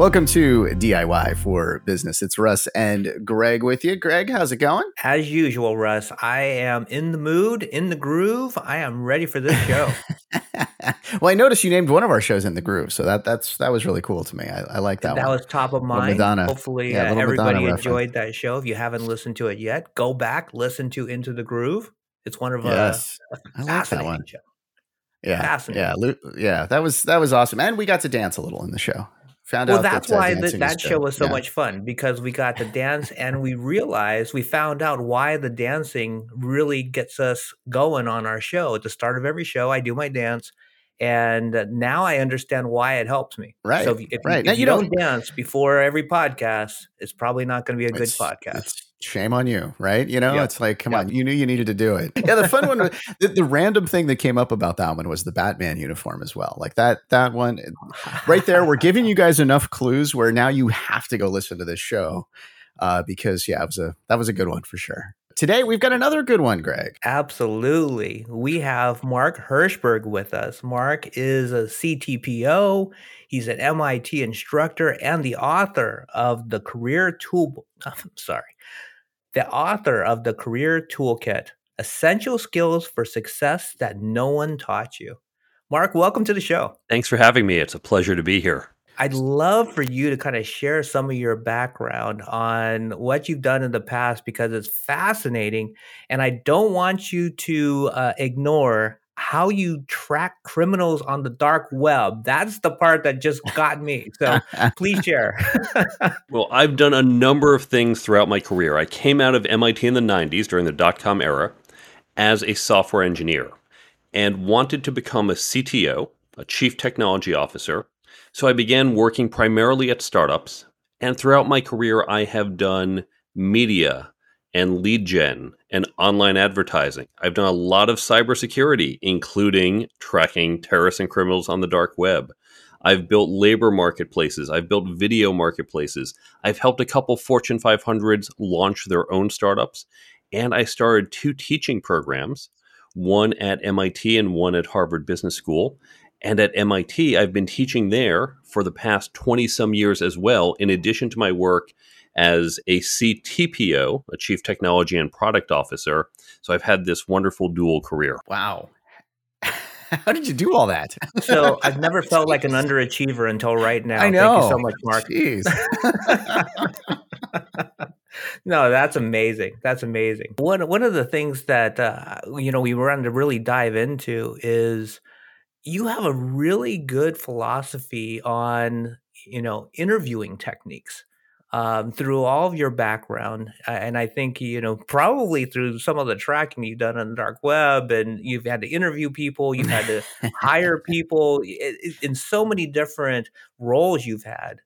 Welcome to DIY for Business. It's Russ and Greg with you. Greg, how's it going? As usual, Russ, I am in the mood, in the groove. I am ready for this show. well, I noticed you named one of our shows in the groove, so that that's that was really cool to me. I, I like that. That one. was top of mind. Madonna. Hopefully, Yeah, uh, everybody Madonna enjoyed that show. If you haven't listened to it yet, go back, listen to Into the Groove. It's one of uh, Yes, a I like that fascinating one. show. Yeah, yeah, yeah. That was that was awesome, and we got to dance a little in the show. Found Well, out that's that, why th- dancing is that show was so Yeah. much fun because we got to dance and we realized we found out why the dancing really gets us going on our show. At the start of every show, I do my dance, and now I understand why it helps me. Right, So if, you- if, right. if you you don't- don't dance before every podcast, it's probably not going to be a good podcast. Shame on you, right? You know, Yep. it's like, come Yep. on, you knew you needed to do it. Yeah, the fun one, was- the, the random thing that came up about that one was the Batman uniform as well. Like that, that one right there. We're giving you guys enough clues where now you have to go listen to this show uh, because yeah, it was a that was a good one for sure. Today we've got another good one, Greg. Absolutely. We have Mark Herschberg with us. Mark is a CTPO. He's an MIT instructor and the author of the Career Tool. I'm sorry, the author of the Career Toolkit: Essential Skills for Success That No One Taught You. Mark, welcome to the show. Thanks for having me. It's a pleasure to be here. I'd love for you to kind of share some of your background on what you've done in the past because it's fascinating. And I don't want you to uh, ignore how you track criminals on the dark web. That's the part that just got me. So please share. Well, I've done a number of things throughout my career. I came out of MIT in the 90s during the dot com era as a software engineer and wanted to become a CTO, a chief technology officer. So I began working primarily at startups. And throughout my career, I have done media and lead gen and online advertising. I've done a lot of cybersecurity, including tracking terrorists and criminals on the dark web. I've built labor marketplaces. I've built video marketplaces. I've helped a couple Fortune 500s launch their own startups. And I started two teaching programs, one at MIT and one at Harvard Business School. And at MIT, I've been teaching there for the past 20 some years as well, in addition to my work as a CTPO, a Chief Technology and Product Officer. So I've had this wonderful dual career. Wow, how did you do all that? so I've never felt like an underachiever until right now. I know. Thank you so much, Mark. Jeez. no, that's amazing. That's amazing. One one of the things that uh, you know we wanted to really dive into is you have a really good philosophy on you know interviewing techniques um, through all of your background, uh, and I think you know probably through some of the tracking you've done on the dark web, and you've had to interview people, you've had to hire people in so many different roles you've had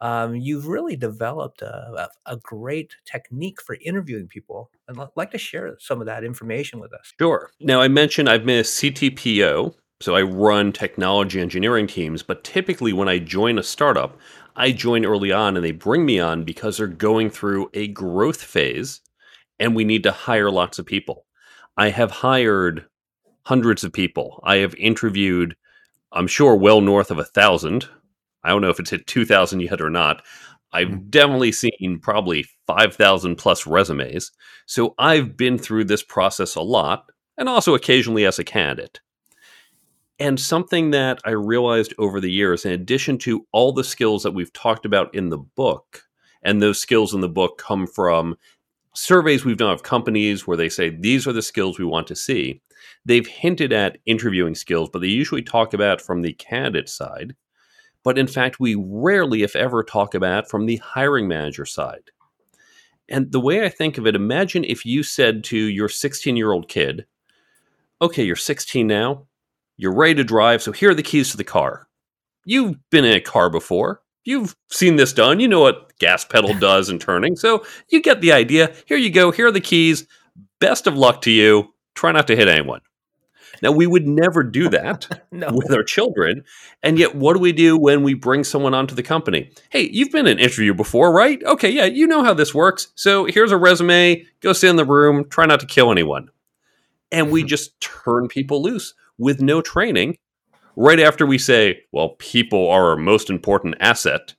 um, you've really developed a, a, great technique for interviewing people. I'd li- like to share some of that information with us. Sure. Now, I mentioned I've been a CTPO, so I run technology engineering teams, but typically when I join a startup, I join early on and they bring me on because they're going through a growth phase and we need to hire lots of people. I have hired hundreds of people. I have interviewed, I'm sure, well north of a thousand. I don't know if it's hit 2,000 yet or not. I've Mhm. definitely seen probably 5,000 plus resumes. So I've been through this process a lot and also occasionally as a candidate. And something that I realized over the years, in addition to all the skills that we've talked about in the book, and those skills in the book come from surveys we've done of companies where they say these are the skills we want to see. They've hinted at interviewing skills, but they usually talk about from the candidate side. But in fact, we rarely, if ever, talk about from the hiring manager side. And the way I think of it, imagine if you said to your 16 year old kid, okay, you're 16 now, you're ready to drive, so here are the keys to the car. You've been in a car before. You've seen this done. You know what gas pedal does in turning. So you get the idea. Here you go. Here are the keys. Best of luck to you. Try not to hit anyone. Now, we would never do that No, with our children. And yet, what do we do when we bring someone onto the company? Hey, you've been in an interview before, right? Okay, yeah, you know how this works. So here's a resume. Go sit in the room. Try not to kill anyone. And we just turn people loose with no training right after we say, well, people are our most important asset.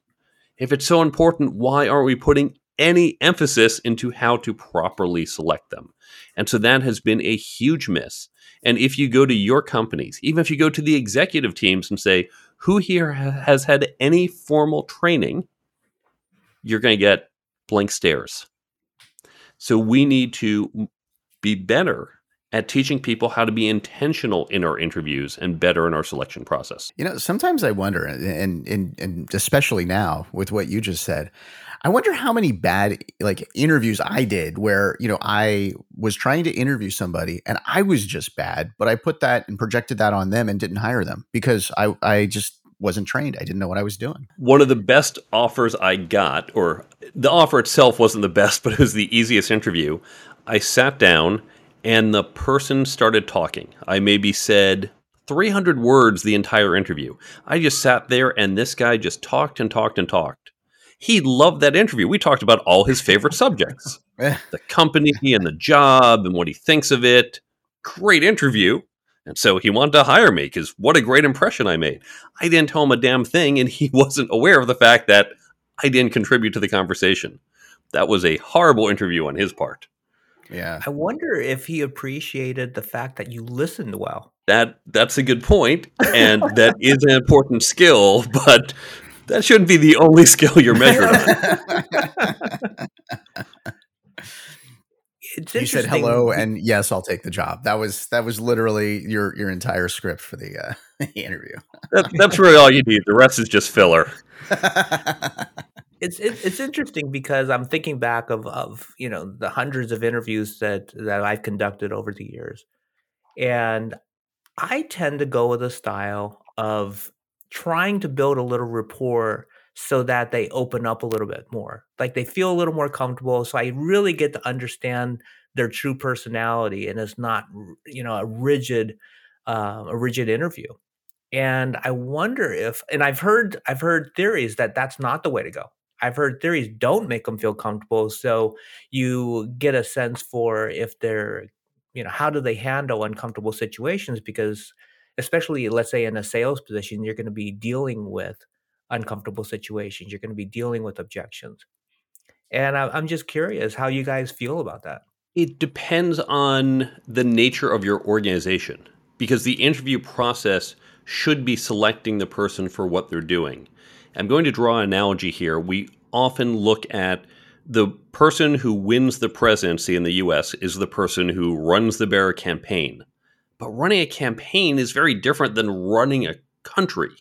If it's so important, why aren't we putting any emphasis into how to properly select them? And so that has been a huge miss. And if you go to your companies, even if you go to the executive teams and say, who here has had any formal training, you're going to get blank stares. So we need to be better at teaching people how to be intentional in our interviews and better in our selection process. You know, sometimes I wonder, and and and especially now with what you just said, I wonder how many bad like interviews I did where you know I was trying to interview somebody and I was just bad, but I put that and projected that on them and didn't hire them because I I just wasn't trained. I didn't know what I was doing. One of the best offers I got, or the offer itself wasn't the best, but it was the easiest interview. I sat down and the person started talking. I maybe said 300 words the entire interview. I just sat there and this guy just talked and talked and talked. He loved that interview. We talked about all his favorite subjects the company and the job and what he thinks of it. Great interview. And so he wanted to hire me because what a great impression I made. I didn't tell him a damn thing, and he wasn't aware of the fact that I didn't contribute to the conversation. That was a horrible interview on his part. Yeah. I wonder if he appreciated the fact that you listened well. That that's a good point, and that is an important skill, but that shouldn't be the only skill you're measured on. You said hello and yes, I'll take the job. That was that was literally your your entire script for the uh, interview. That, that's really all you need. The rest is just filler. It's it, it's interesting because I'm thinking back of of you know the hundreds of interviews that that I've conducted over the years, and I tend to go with a style of trying to build a little rapport so that they open up a little bit more, like they feel a little more comfortable. So I really get to understand their true personality, and it's not you know a rigid uh, a rigid interview. And I wonder if, and I've heard I've heard theories that that's not the way to go I've heard theories don't make them feel comfortable. So you get a sense for if they're, you know, how do they handle uncomfortable situations? Because, especially, let's say in a sales position, you're going to be dealing with uncomfortable situations, you're going to be dealing with objections. And I'm just curious how you guys feel about that. It depends on the nature of your organization because the interview process should be selecting the person for what they're doing. I'm going to draw an analogy here. We often look at the person who wins the presidency in the US is the person who runs the bear campaign. But running a campaign is very different than running a country.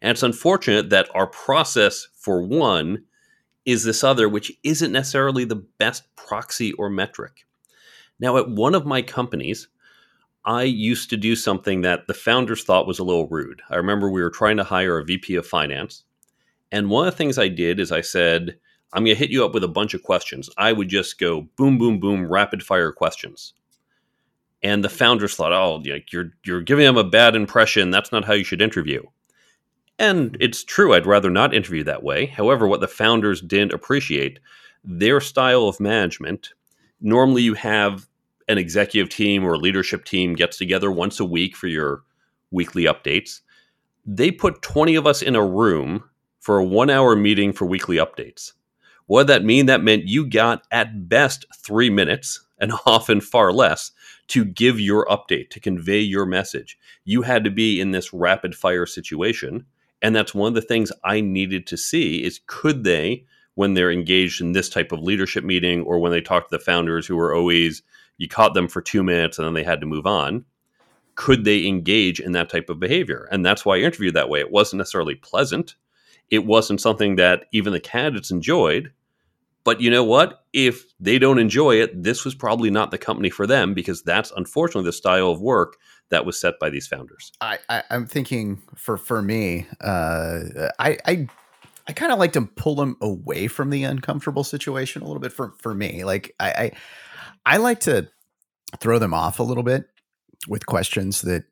And it's unfortunate that our process for one is this other, which isn't necessarily the best proxy or metric. Now, at one of my companies, I used to do something that the founders thought was a little rude. I remember we were trying to hire a VP of finance, and one of the things I did is I said, I'm going to hit you up with a bunch of questions. I would just go boom, boom, boom, rapid fire questions. And the founders thought, oh, you're, you're giving them a bad impression. That's not how you should interview. And it's true, I'd rather not interview that way. However, what the founders didn't appreciate, their style of management, normally you have an executive team or a leadership team gets together once a week for your weekly updates. They put 20 of us in a room for a one hour meeting for weekly updates. What did that mean? That meant you got at best three minutes and often far less to give your update, to convey your message. You had to be in this rapid fire situation. And that's one of the things I needed to see is could they, when they're engaged in this type of leadership meeting or when they talk to the founders who are always, you caught them for two minutes and then they had to move on, could they engage in that type of behavior? And that's why I interviewed that way. It wasn't necessarily pleasant it wasn't something that even the candidates enjoyed. But you know what? If they don't enjoy it, this was probably not the company for them because that's unfortunately the style of work that was set by these founders. I, I am thinking for for me, uh, I I I kind of like to pull them away from the uncomfortable situation a little bit. For for me, like I I, I like to throw them off a little bit with questions that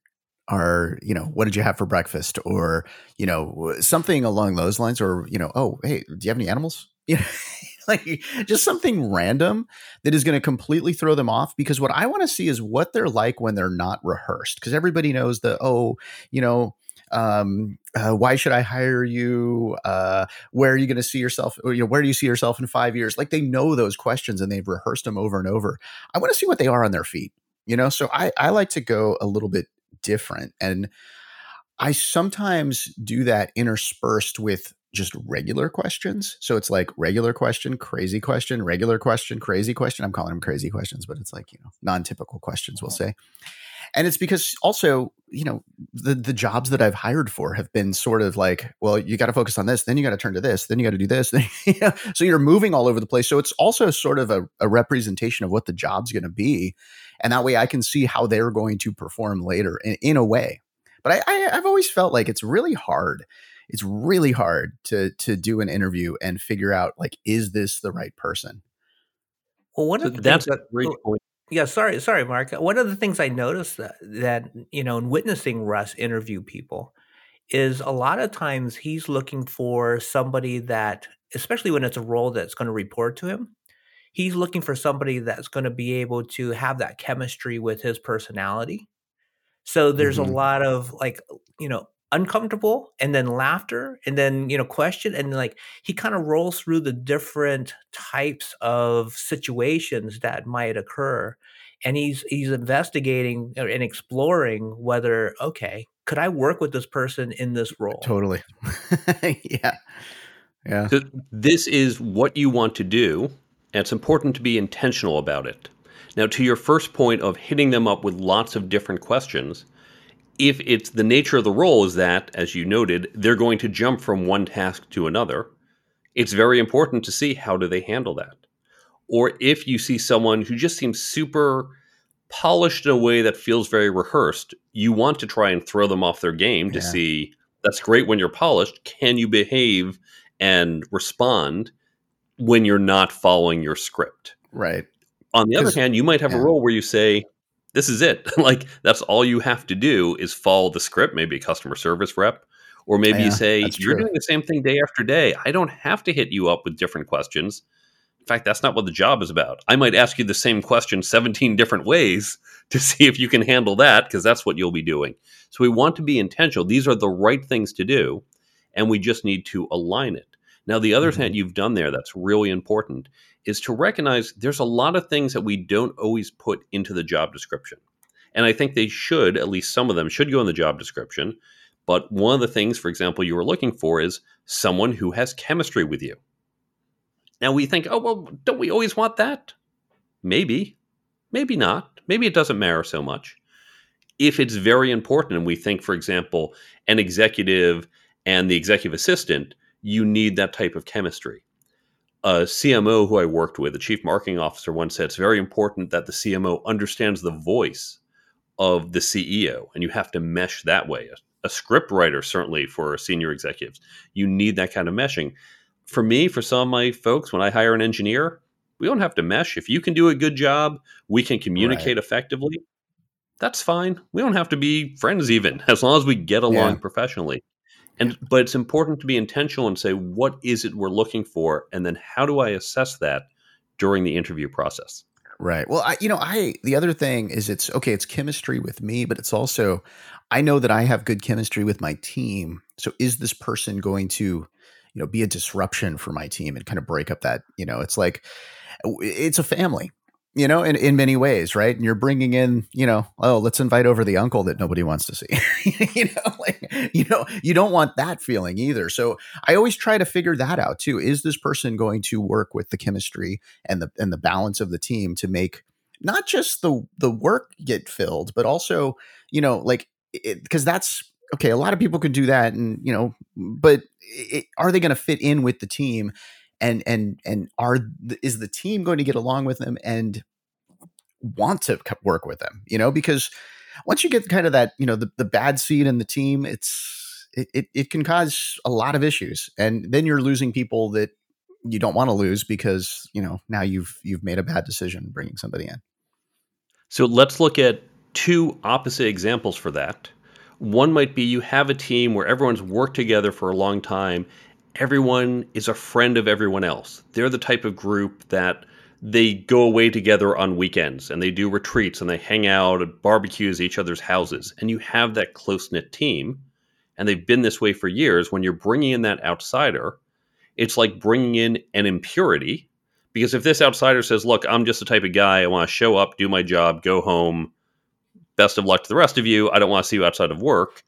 are you know what did you have for breakfast or you know something along those lines or you know oh hey do you have any animals you know like just something random that is going to completely throw them off because what i want to see is what they're like when they're not rehearsed because everybody knows the oh you know um, uh, why should I hire you? Uh, where are you going to see yourself? Or, you know, where do you see yourself in five years? Like they know those questions and they've rehearsed them over and over. I want to see what they are on their feet. You know, so I I like to go a little bit different, and I sometimes do that interspersed with just regular questions. So it's like regular question, crazy question, regular question, crazy question. I'm calling them crazy questions, but it's like, you know, non-typical questions, we'll uh-huh. say. And it's because also, you know, the the jobs that I've hired for have been sort of like, well, you got to focus on this, then you got to turn to this, then you got to do this. so you're moving all over the place. So it's also sort of a, a representation of what the job's going to be. And that way I can see how they're going to perform later in, in a way. But I, I, I've always felt like it's really hard it's really hard to to do an interview and figure out like is this the right person well one so of the that's that, a great oh, point yeah sorry sorry mark one of the things i noticed that that you know in witnessing russ interview people is a lot of times he's looking for somebody that especially when it's a role that's going to report to him he's looking for somebody that's going to be able to have that chemistry with his personality so there's mm-hmm. a lot of like you know uncomfortable and then laughter and then you know question and like he kind of rolls through the different types of situations that might occur and he's he's investigating uh, and exploring whether okay could i work with this person in this role? Totally. Yeah. Yeah. So this is what you want to do and it's important to be intentional about it. Now to your first point of hitting them up with lots of different questions if it's the nature of the role is that, as you noted, they're going to jump from one task to another, it's very important to see how do they handle that. Or if you see someone who just seems super polished in a way that feels very rehearsed, you want to try and throw them off their game to yeah. see that's great when you're polished. Can you behave and respond when you're not following your script? Right. On the other hand, you might have yeah. a role where you say, this is it. like that's all you have to do is follow the script, maybe a customer service rep, or maybe yeah, you say you're true. doing the same thing day after day. I don't have to hit you up with different questions. In fact, that's not what the job is about. I might ask you the same question 17 different ways to see if you can handle that because that's what you'll be doing. So we want to be intentional. These are the right things to do, and we just need to align it. Now, the other mm-hmm. thing you've done there that's really important is to recognize there's a lot of things that we don't always put into the job description. And I think they should, at least some of them should go in the job description. But one of the things, for example, you were looking for is someone who has chemistry with you. Now we think, oh, well, don't we always want that? Maybe, maybe not. Maybe it doesn't matter so much. If it's very important, and we think, for example, an executive and the executive assistant, you need that type of chemistry a CMO who I worked with, a chief marketing officer, once said it's very important that the CMO understands the voice of the CEO, and you have to mesh that way. A, a script writer, certainly for senior executives, you need that kind of meshing. For me, for some of my folks, when I hire an engineer, we don't have to mesh. If you can do a good job, we can communicate right. effectively. That's fine. We don't have to be friends, even as long as we get along yeah. professionally. And but it's important to be intentional and say what is it we're looking for, and then how do I assess that during the interview process. Right. Well, I, you know, I the other thing is it's okay. It's chemistry with me, but it's also I know that I have good chemistry with my team. So is this person going to, you know, be a disruption for my team and kind of break up that? You know, it's like it's a family you know, in, in many ways, right? And you're bringing in, you know, oh, let's invite over the uncle that nobody wants to see. you know, like, you know, you don't want that feeling either. So I always try to figure that out too. Is this person going to work with the chemistry and the and the balance of the team to make not just the the work get filled, but also, you know, like because that's okay. A lot of people can do that, and you know, but it, are they going to fit in with the team? And and and are is the team going to get along with them and want to work with them you know? Because once you get kind of that you know the, the bad seed in the team it's it, it, it can cause a lot of issues and then you're losing people that you don't want to lose because you know now you've you've made a bad decision bringing somebody in. So let's look at two opposite examples for that. One might be you have a team where everyone's worked together for a long time everyone is a friend of everyone else. They're the type of group that they go away together on weekends and they do retreats and they hang out at barbecues at each other's houses. And you have that close knit team. and they've been this way for years, when you're bringing in that outsider, it's like bringing in an impurity. Because if this outsider says, Look, I'm just the type of guy, I want to show up, do my job, go home, best of luck to the rest of you, I don't want to see you outside of work,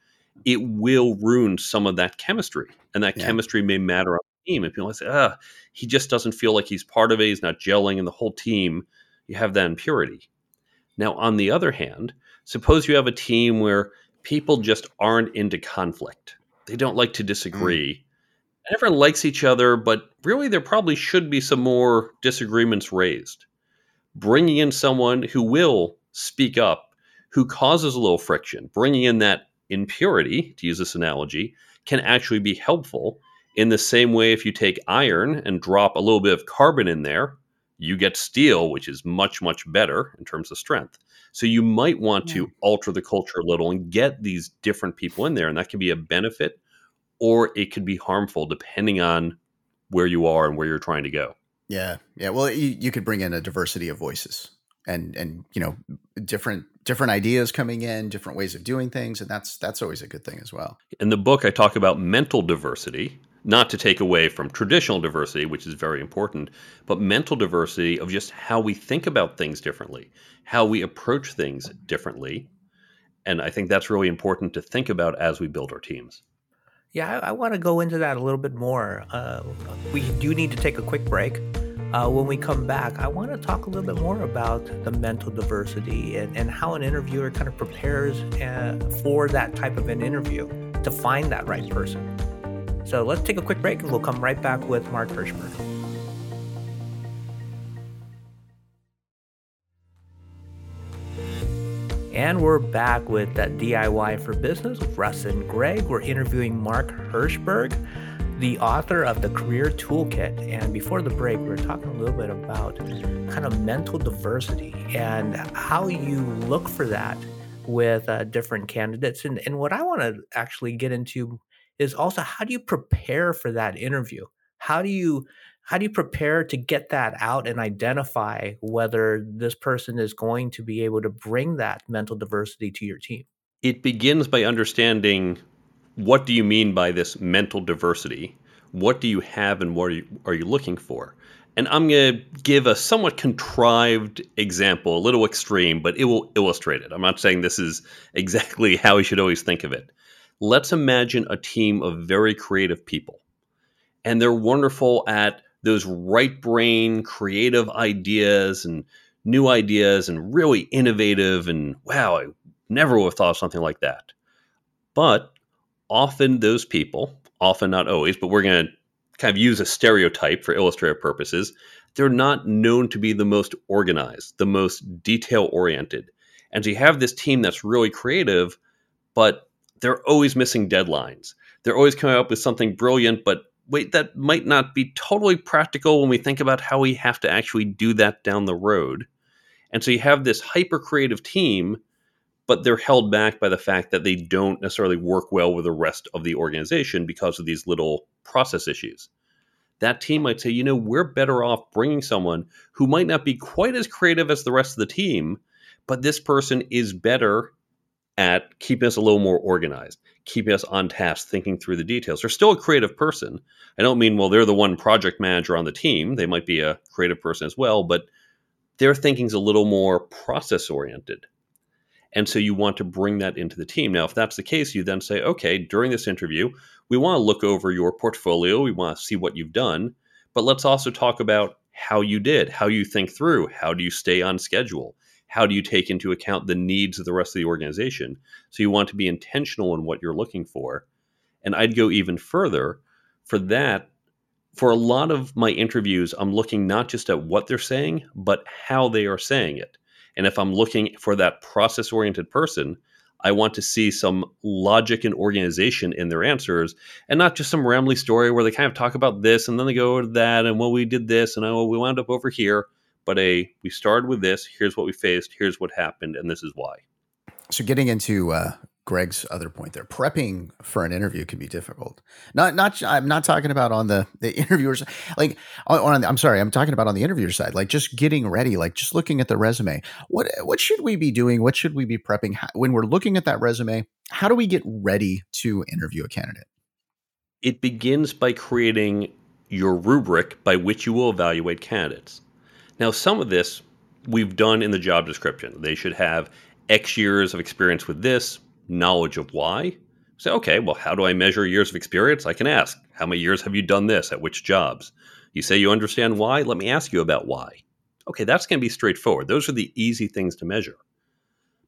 it will ruin some of that chemistry. And that yeah. chemistry may matter on the team. If people say, Ah, he just doesn't feel like he's part of it, he's not gelling, and the whole team, you have that impurity. Now, on the other hand, suppose you have a team where people just aren't into conflict. They don't like to disagree. Mm. Everyone likes each other, but really there probably should be some more disagreements raised. Bringing in someone who will speak up, who causes a little friction, bringing in that impurity, to use this analogy, can actually be helpful. In the same way, if you take iron and drop a little bit of carbon in there, you get steel, which is much, much better in terms of strength. So you might want yeah. to alter the culture a little and get these different people in there. And that can be a benefit or it could be harmful depending on where you are and where you're trying to go. Yeah. Yeah. Well, you, you could bring in a diversity of voices and, and, you know, different, different ideas coming in, different ways of doing things. And that's, that's always a good thing as well. In the book, I talk about mental diversity, not to take away from traditional diversity, which is very important, but mental diversity of just how we think about things differently, how we approach things differently. And I think that's really important to think about as we build our teams. Yeah, I, I want to go into that a little bit more. Uh, we do need to take a quick break. Uh, when we come back, I want to talk a little bit more about the mental diversity and, and how an interviewer kind of prepares uh, for that type of an interview to find that right person. So let's take a quick break and we'll come right back with Mark Herschberg. And we're back with that DIY for Business with Russ and Greg. We're interviewing Mark Herschberg, the author of the Career Toolkit. And before the break, we were talking a little bit about kind of mental diversity and how you look for that with uh, different candidates. And, and what I want to actually get into is also how do you prepare for that interview? How do you how do you prepare to get that out and identify whether this person is going to be able to bring that mental diversity to your team? It begins by understanding what do you mean by this mental diversity? What do you have and what are you, are you looking for? And I'm going to give a somewhat contrived example, a little extreme, but it will illustrate it. I'm not saying this is exactly how we should always think of it let's imagine a team of very creative people. And they're wonderful at those right brain creative ideas and new ideas and really innovative. And wow, I never would have thought of something like that. But often those people, often not always, but we're going to kind of use a stereotype for illustrative purposes, they're not known to be the most organized, the most detail oriented. And so you have this team that's really creative, but they're always missing deadlines. They're always coming up with something brilliant, but wait, that might not be totally practical when we think about how we have to actually do that down the road. And so you have this hyper creative team, but they're held back by the fact that they don't necessarily work well with the rest of the organization because of these little process issues. That team might say, you know, we're better off bringing someone who might not be quite as creative as the rest of the team, but this person is better at keeping us a little more organized, keeping us on task, thinking through the details. They're still a creative person. I don't mean, well, they're the one project manager on the team. They might be a creative person as well, but their thinking's a little more process oriented. And so you want to bring that into the team. Now, if that's the case, you then say, okay, during this interview, we want to look over your portfolio. We want to see what you've done, but let's also talk about how you did, how you think through, how do you stay on schedule, how do you take into account the needs of the rest of the organization? So you want to be intentional in what you're looking for. And I'd go even further for that. For a lot of my interviews, I'm looking not just at what they're saying, but how they are saying it. And if I'm looking for that process oriented person, I want to see some logic and organization in their answers and not just some rambly story where they kind of talk about this and then they go to that and well, we did this and oh, we wound up over here but a we started with this. Here's what we faced. Here's what happened, and this is why. So, getting into uh, Greg's other point there, prepping for an interview can be difficult. Not, not. I'm not talking about on the the interviewers. Like, on, on I'm sorry, I'm talking about on the interviewer side. Like, just getting ready. Like, just looking at the resume. What what should we be doing? What should we be prepping when we're looking at that resume? how do we get ready to interview a candidate? It begins by creating your rubric by which you will evaluate candidates. Now, some of this we've done in the job description. They should have X years of experience with this, knowledge of why. Say, okay, well, how do I measure years of experience? I can ask, how many years have you done this at which jobs? You say you understand why? Let me ask you about why. Okay, that's going to be straightforward. Those are the easy things to measure.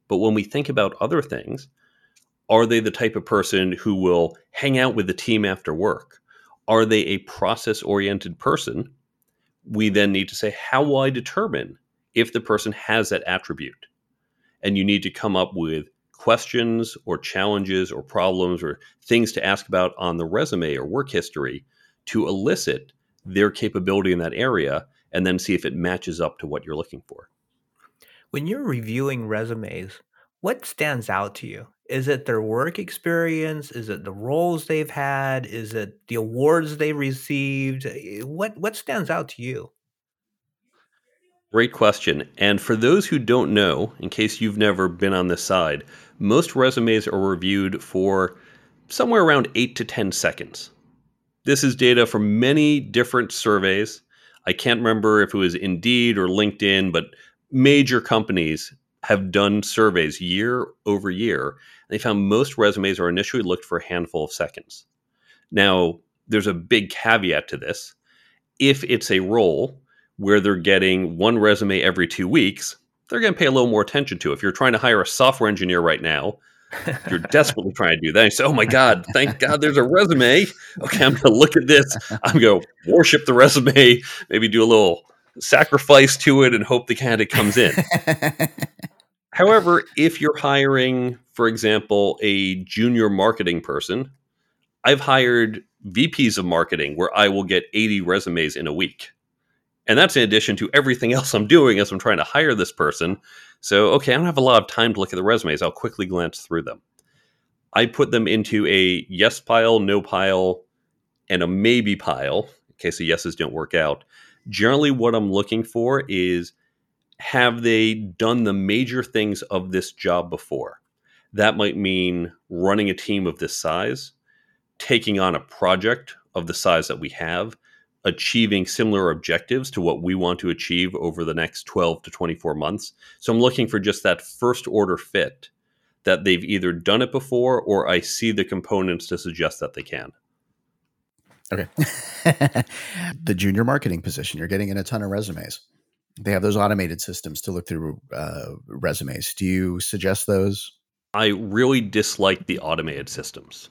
But when we think about other things, are they the type of person who will hang out with the team after work? Are they a process oriented person? We then need to say, how will I determine if the person has that attribute? And you need to come up with questions or challenges or problems or things to ask about on the resume or work history to elicit their capability in that area and then see if it matches up to what you're looking for. When you're reviewing resumes, what stands out to you? Is it their work experience? Is it the roles they've had? Is it the awards they received? Eh, what what stands out to you? Great question. And for those who don't know, in case you've never been on this side, most resumes are reviewed for somewhere around 8 to 10 seconds. This is data from many different surveys. I can't remember if it was Indeed or LinkedIn, but major companies have done surveys year over year. And They found most resumes are initially looked for a handful of seconds. Now, there's a big caveat to this. If it's a role where they're getting one resume every two weeks, they're going to pay a little more attention to. If you're trying to hire a software engineer right now, you're desperately trying to do that. You say, "Oh my God, thank God, there's a resume." Okay, I'm going to look at this. I'm going to worship the resume. Maybe do a little sacrifice to it and hope the candidate comes in. However, if you're hiring, for example, a junior marketing person, I've hired VPs of marketing where I will get 80 resumes in a week. And that's in addition to everything else I'm doing as I'm trying to hire this person. So, okay, I don't have a lot of time to look at the resumes. I'll quickly glance through them. I put them into a yes pile, no pile, and a maybe pile in case the yeses don't work out. Generally, what I'm looking for is have they done the major things of this job before? That might mean running a team of this size, taking on a project of the size that we have, achieving similar objectives to what we want to achieve over the next 12 to 24 months. So I'm looking for just that first order fit that they've either done it before or I see the components to suggest that they can. Okay. the junior marketing position, you're getting in a ton of resumes. They have those automated systems to look through uh, resumes. Do you suggest those? I really dislike the automated systems.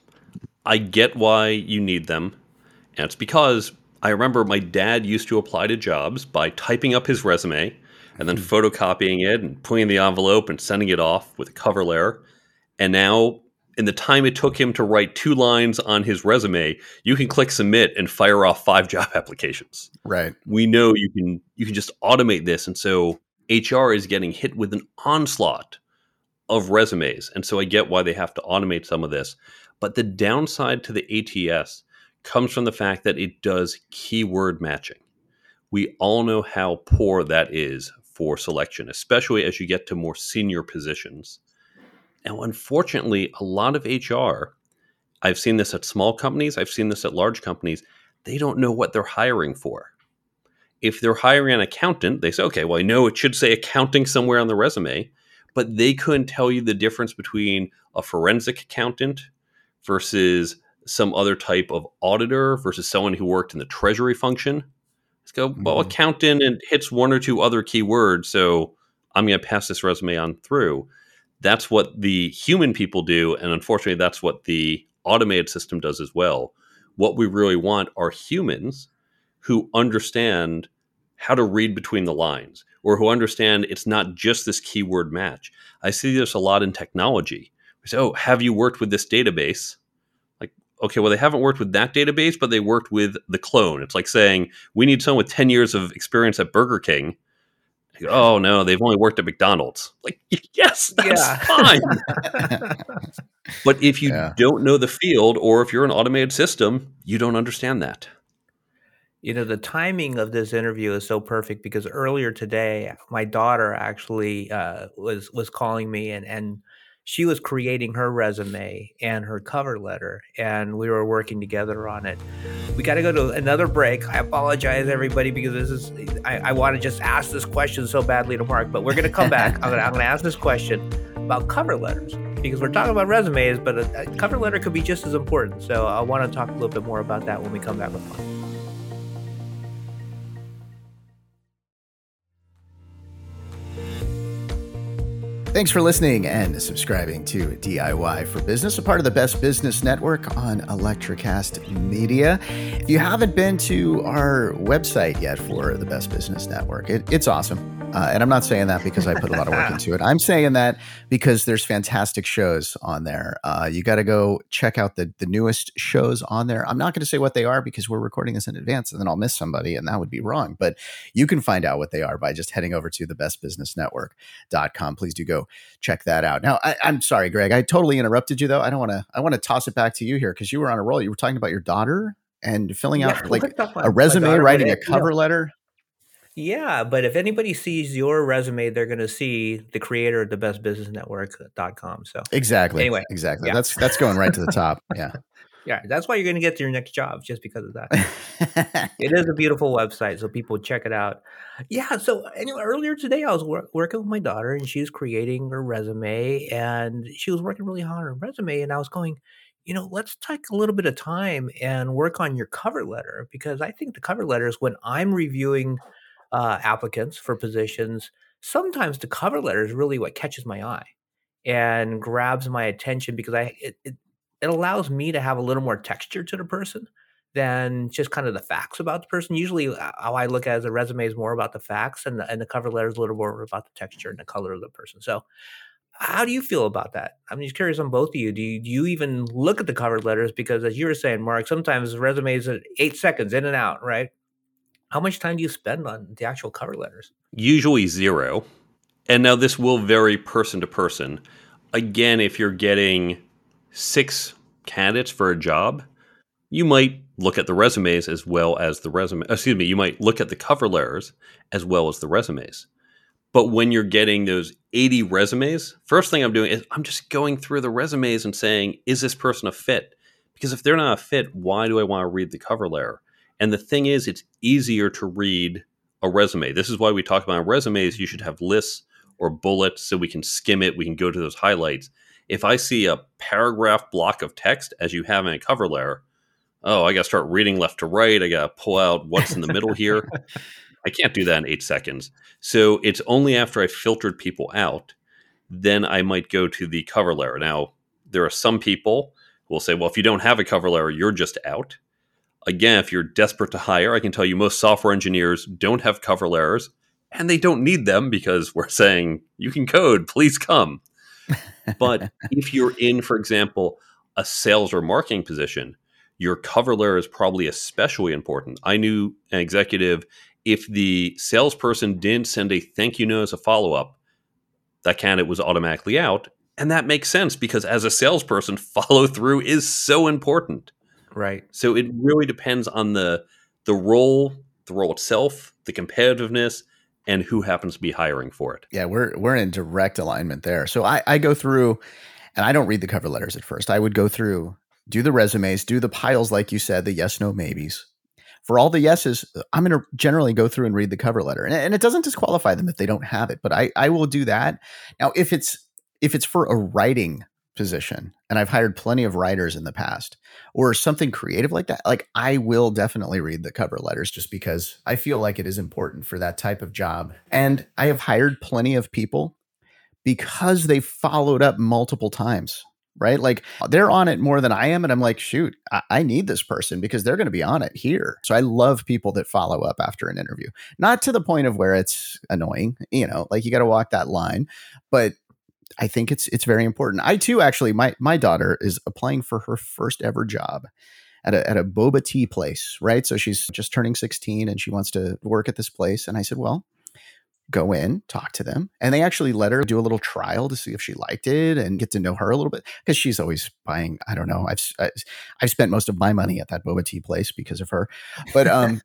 I get why you need them, and it's because I remember my dad used to apply to jobs by typing up his resume and then mm-hmm. photocopying it and putting in the envelope and sending it off with a cover letter. And now, in the time it took him to write two lines on his resume, you can click submit and fire off five job applications. Right. We know you can you can just automate this, and so HR is getting hit with an onslaught of resumes, and so I get why they have to automate some of this. But the downside to the ATS comes from the fact that it does keyword matching. We all know how poor that is for selection, especially as you get to more senior positions. Now, unfortunately, a lot of HR, I've seen this at small companies, I've seen this at large companies, they don't know what they're hiring for. If they're hiring an accountant, they say, okay, well, I know it should say accounting somewhere on the resume, but they couldn't tell you the difference between a forensic accountant versus some other type of auditor versus someone who worked in the treasury function. Let's go, well, mm-hmm. accountant and hits one or two other keywords. So I'm going to pass this resume on through. That's what the human people do. And unfortunately, that's what the automated system does as well. What we really want are humans who understand how to read between the lines or who understand it's not just this keyword match. I see this a lot in technology. We say, oh, have you worked with this database? Okay, well, they haven't worked with that database, but they worked with the clone. It's like saying, we need someone with 10 years of experience at Burger King. Go, oh, no, they've only worked at McDonald's. Like, yes, that's yeah. fine. but if you yeah. don't know the field or if you're an automated system, you don't understand that. You know, the timing of this interview is so perfect because earlier today, my daughter actually uh, was was calling me and and she was creating her resume and her cover letter, and we were working together on it. We got to go to another break. I apologize, everybody, because this is I, I want to just ask this question so badly to Mark, but we're going to come back. I'm going to ask this question about cover letters because we're talking about resumes, but a, a cover letter could be just as important. So I want to talk a little bit more about that when we come back with Mark. Thanks for listening and subscribing to DIY for Business, a part of the Best Business Network on Electrocast Media. If you haven't been to our website yet for the Best Business Network, it, it's awesome. Uh, and I'm not saying that because I put a lot of work into it. I'm saying that because there's fantastic shows on there. Uh, you got to go check out the the newest shows on there. I'm not going to say what they are because we're recording this in advance, and then I'll miss somebody, and that would be wrong. But you can find out what they are by just heading over to thebestbusinessnetwork.com. Please do go check that out. Now, I, I'm sorry, Greg. I totally interrupted you though. I don't want to. I want to toss it back to you here because you were on a roll. You were talking about your daughter and filling out like a resume, writing a cover letter. Yeah, but if anybody sees your resume, they're going to see the creator of the bestbusinessnetwork.com. Uh, so exactly. Anyway, exactly. Yeah. That's that's going right to the top. Yeah. Yeah, that's why you're going to get to your next job just because of that. it is a beautiful website, so people check it out. Yeah. So anyway, earlier today, I was wor- working with my daughter, and she was creating her resume, and she was working really hard on her resume, and I was going, you know, let's take a little bit of time and work on your cover letter because I think the cover letters when I'm reviewing uh, applicants for positions, sometimes the cover letter is really what catches my eye and grabs my attention because I it, it, it allows me to have a little more texture to the person than just kind of the facts about the person. Usually, uh, how I look at as a resume is more about the facts, and the, and the cover letter is a little more about the texture and the color of the person. So, how do you feel about that? I'm just curious on both of you. Do you, do you even look at the cover letters? Because as you were saying, Mark, sometimes resumes are eight seconds in and out, right? How much time do you spend on the actual cover letters? Usually zero. And now this will vary person to person. Again, if you're getting six candidates for a job, you might look at the resumes as well as the resume. Excuse me, you might look at the cover letters as well as the resumes. But when you're getting those 80 resumes, first thing I'm doing is I'm just going through the resumes and saying, is this person a fit? Because if they're not a fit, why do I want to read the cover letter? And the thing is, it's easier to read a resume. This is why we talk about resumes. You should have lists or bullets so we can skim it. We can go to those highlights. If I see a paragraph block of text as you have in a cover letter, oh, I got to start reading left to right. I got to pull out what's in the middle here. I can't do that in eight seconds. So it's only after I filtered people out, then I might go to the cover letter. Now, there are some people who will say, well, if you don't have a cover letter, you're just out. Again, if you're desperate to hire, I can tell you most software engineers don't have cover letters and they don't need them because we're saying you can code, please come. but if you're in, for example, a sales or marketing position, your cover letter is probably especially important. I knew an executive, if the salesperson didn't send a thank you note as a follow up, that candidate was automatically out. And that makes sense because as a salesperson, follow through is so important. Right. So it really depends on the the role, the role itself, the competitiveness, and who happens to be hiring for it. Yeah, we're we're in direct alignment there. So I, I go through and I don't read the cover letters at first. I would go through, do the resumes, do the piles, like you said, the yes, no, maybes. For all the yeses, uh, I'm going to generally go through and read the cover letter, and, and it doesn't disqualify them if they don't have it. But I, I will do that. Now, if it's if it's for a writing position and I've hired plenty of writers in the past or something creative like that, like I will definitely read the cover letters just because I feel like it is important for that type of job. And I have hired plenty of people because they followed up multiple times, right? Like they're on it more than I am. And I'm like, shoot, I, I need this person because they're going to be on it here. So I love people that follow up after an interview, not to the point of where it's annoying, you know, like you got to walk that line, but I think it's it's very important. I too actually my my daughter is applying for her first ever job at a at a boba tea place, right? So she's just turning 16 and she wants to work at this place and I said, "Well, go in, talk to them." And they actually let her do a little trial to see if she liked it and get to know her a little bit because she's always buying, I don't know, I've I've spent most of my money at that boba tea place because of her. But um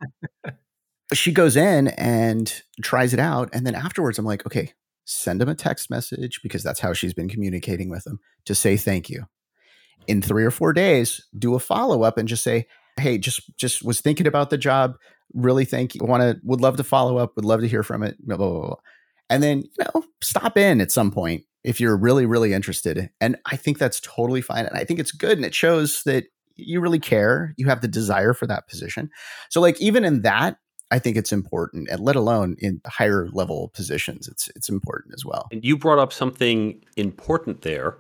she goes in and tries it out and then afterwards I'm like, "Okay, send them a text message because that's how she's been communicating with them to say thank you. In three or four days, do a follow up and just say, "Hey, just just was thinking about the job. Really thank you. Want to would love to follow up. Would love to hear from it." Blah, blah, blah, and then you know stop in at some point if you're really really interested. And I think that's totally fine. And I think it's good, and it shows that you really care. You have the desire for that position. So like even in that, I think it's important, and let alone in higher level positions, it's it's important as well. And you brought up something important there.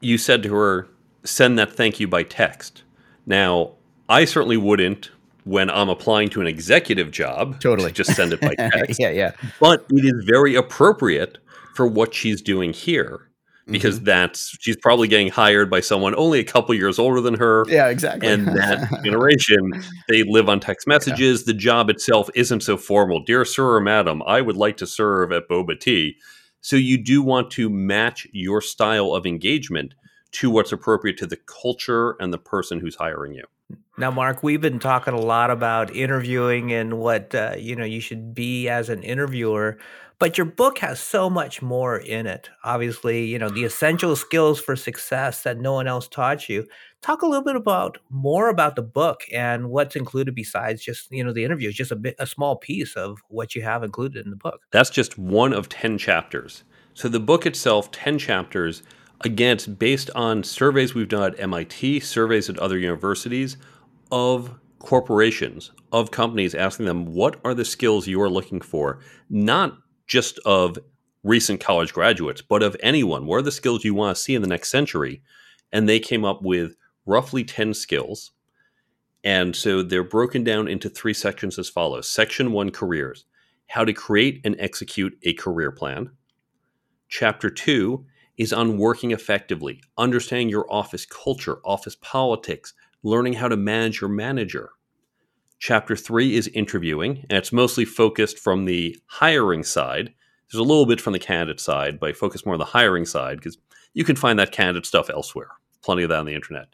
You said to her, "Send that thank you by text." Now, I certainly wouldn't when I'm applying to an executive job. Totally, just send it by text. yeah, yeah. But it is very appropriate for what she's doing here because mm-hmm. that's she's probably getting hired by someone only a couple years older than her. Yeah, exactly. And that generation, they live on text messages. Yeah. The job itself isn't so formal. Dear sir or madam, I would like to serve at Boba Tea. So you do want to match your style of engagement to what's appropriate to the culture and the person who's hiring you. Now, Mark, we've been talking a lot about interviewing and what uh, you know you should be as an interviewer. But your book has so much more in it. Obviously, you know, the essential skills for success that no one else taught you. Talk a little bit about more about the book and what's included besides just, you know, the interview. It's just a bit a small piece of what you have included in the book. That's just one of 10 chapters. So the book itself, 10 chapters, again, it's based on surveys we've done at MIT, surveys at other universities of corporations, of companies, asking them what are the skills you are looking for, not just of recent college graduates, but of anyone. What are the skills you want to see in the next century? And they came up with roughly 10 skills. And so they're broken down into three sections as follows Section one careers, how to create and execute a career plan. Chapter two is on working effectively, understanding your office culture, office politics, learning how to manage your manager. Chapter three is interviewing, and it's mostly focused from the hiring side. There's a little bit from the candidate side, but I focus more on the hiring side because you can find that candidate stuff elsewhere. Plenty of that on the internet.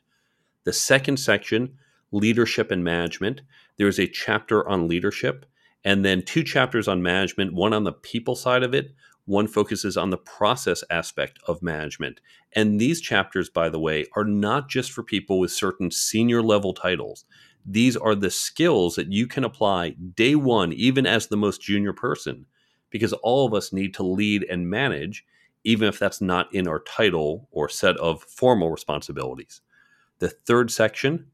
The second section, leadership and management, there is a chapter on leadership, and then two chapters on management, one on the people side of it, one focuses on the process aspect of management. And these chapters, by the way, are not just for people with certain senior level titles these are the skills that you can apply day one, even as the most junior person, because all of us need to lead and manage, even if that's not in our title or set of formal responsibilities. The third section,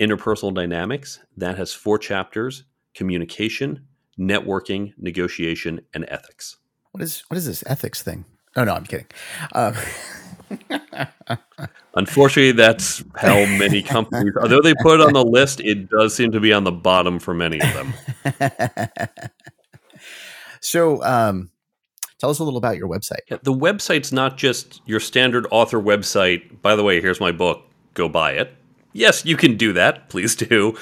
interpersonal dynamics, that has four chapters communication, networking, negotiation, and ethics. What is what is this ethics thing? Oh no, I'm kidding. Um, Unfortunately, that's how many companies, although they put it on the list, it does seem to be on the bottom for many of them. so, um, tell us a little about your website. Yeah, the website's not just your standard author website. By the way, here's my book. Go buy it. Yes, you can do that. Please do.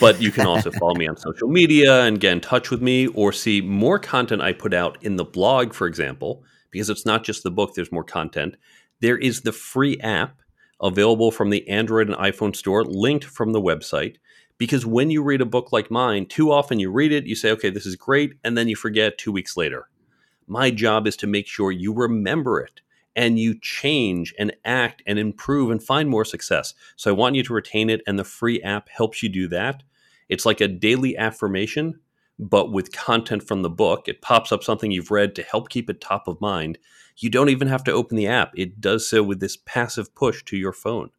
But you can also follow me on social media and get in touch with me or see more content I put out in the blog, for example, because it's not just the book, there's more content. There is the free app available from the Android and iPhone store, linked from the website. Because when you read a book like mine, too often you read it, you say, okay, this is great, and then you forget two weeks later. My job is to make sure you remember it and you change and act and improve and find more success. So I want you to retain it, and the free app helps you do that. It's like a daily affirmation, but with content from the book. It pops up something you've read to help keep it top of mind. You don't even have to open the app, it does so with this passive push to your phone.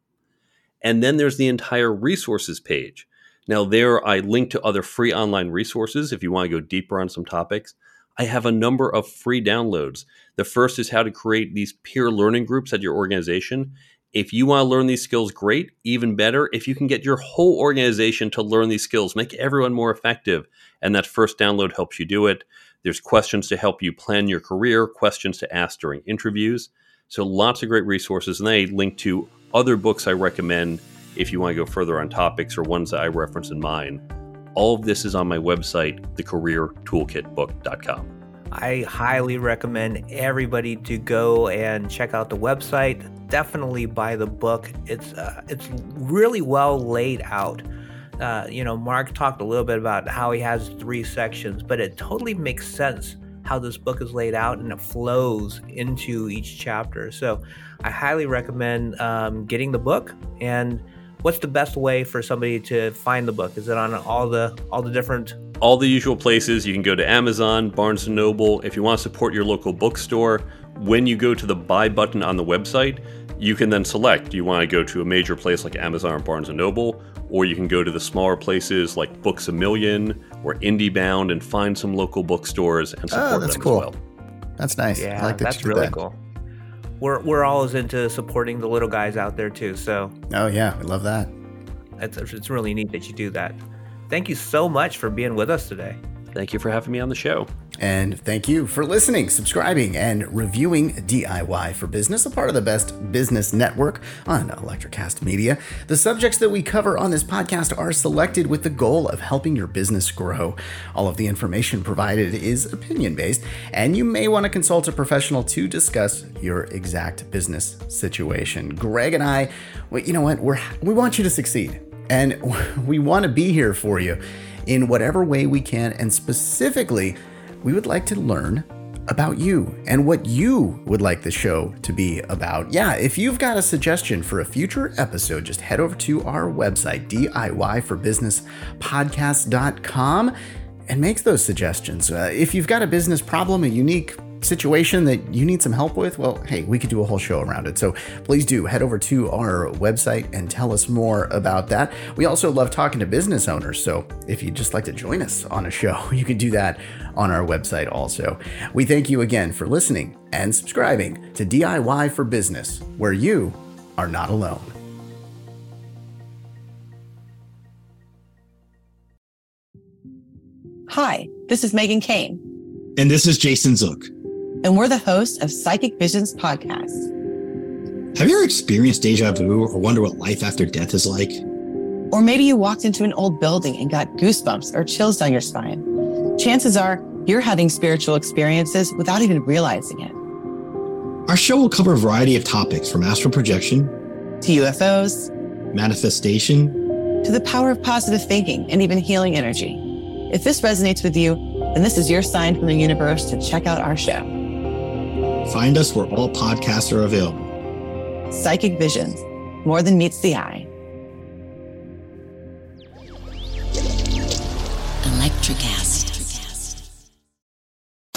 And then there's the entire resources page. Now, there I link to other free online resources if you want to go deeper on some topics. I have a number of free downloads. The first is how to create these peer learning groups at your organization. If you want to learn these skills, great. Even better, if you can get your whole organization to learn these skills, make everyone more effective. And that first download helps you do it. There's questions to help you plan your career, questions to ask during interviews. So lots of great resources. And they link to other books I recommend if you want to go further on topics or ones that I reference in mine. All of this is on my website, thecareertoolkitbook.com. I highly recommend everybody to go and check out the website. Definitely buy the book. It's uh, it's really well laid out uh, you know, Mark talked a little bit about how he has three sections, but it totally makes sense how this book is laid out and it flows into each chapter. So I highly recommend um, getting the book. And what's the best way for somebody to find the book? Is it on all the all the different all the usual places. You can go to Amazon, Barnes & Noble. If you want to support your local bookstore, when you go to the buy button on the website, you can then select do you want to go to a major place like Amazon or Barnes & Noble, or you can go to the smaller places like Books a Million or IndieBound and find some local bookstores and support oh, that's them cool. as well. That's nice. Yeah, I like that that's really that. cool. We're we're always into supporting the little guys out there too. So Oh yeah, I love that. it's it's really neat that you do that. Thank you so much for being with us today. Thank you for having me on the show. And thank you for listening, subscribing, and reviewing DIY for Business, a part of the best business network on Electricast Media. The subjects that we cover on this podcast are selected with the goal of helping your business grow. All of the information provided is opinion based, and you may want to consult a professional to discuss your exact business situation. Greg and I, well, you know what? We're we want you to succeed, and we want to be here for you in whatever way we can, and specifically we would like to learn about you and what you would like the show to be about. Yeah, if you've got a suggestion for a future episode, just head over to our website, DIYforbusinesspodcast.com, and make those suggestions. Uh, if you've got a business problem, a unique situation that you need some help with, well, hey, we could do a whole show around it. So please do head over to our website and tell us more about that. We also love talking to business owners. So if you'd just like to join us on a show, you can do that on our website also. We thank you again for listening and subscribing to DIY for Business, where you are not alone. Hi, this is Megan Kane, And this is Jason Zook. and we're the hosts of Psychic Visions Podcast. Have you ever experienced deja vu or wonder what life after death is like? Or maybe you walked into an old building and got goosebumps or chills down your spine. Chances are you're having spiritual experiences without even realizing it. Our show will cover a variety of topics from astral projection, To UFOs, manifestation, to the power of positive thinking and even healing energy. If this resonates with you, then this is your sign from the universe to check out our show. find us where all podcasts are available. Psychic Visions, more than meets the eye. Electric Electricast.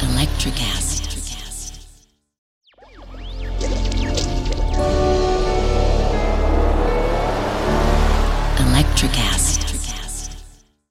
Electricast.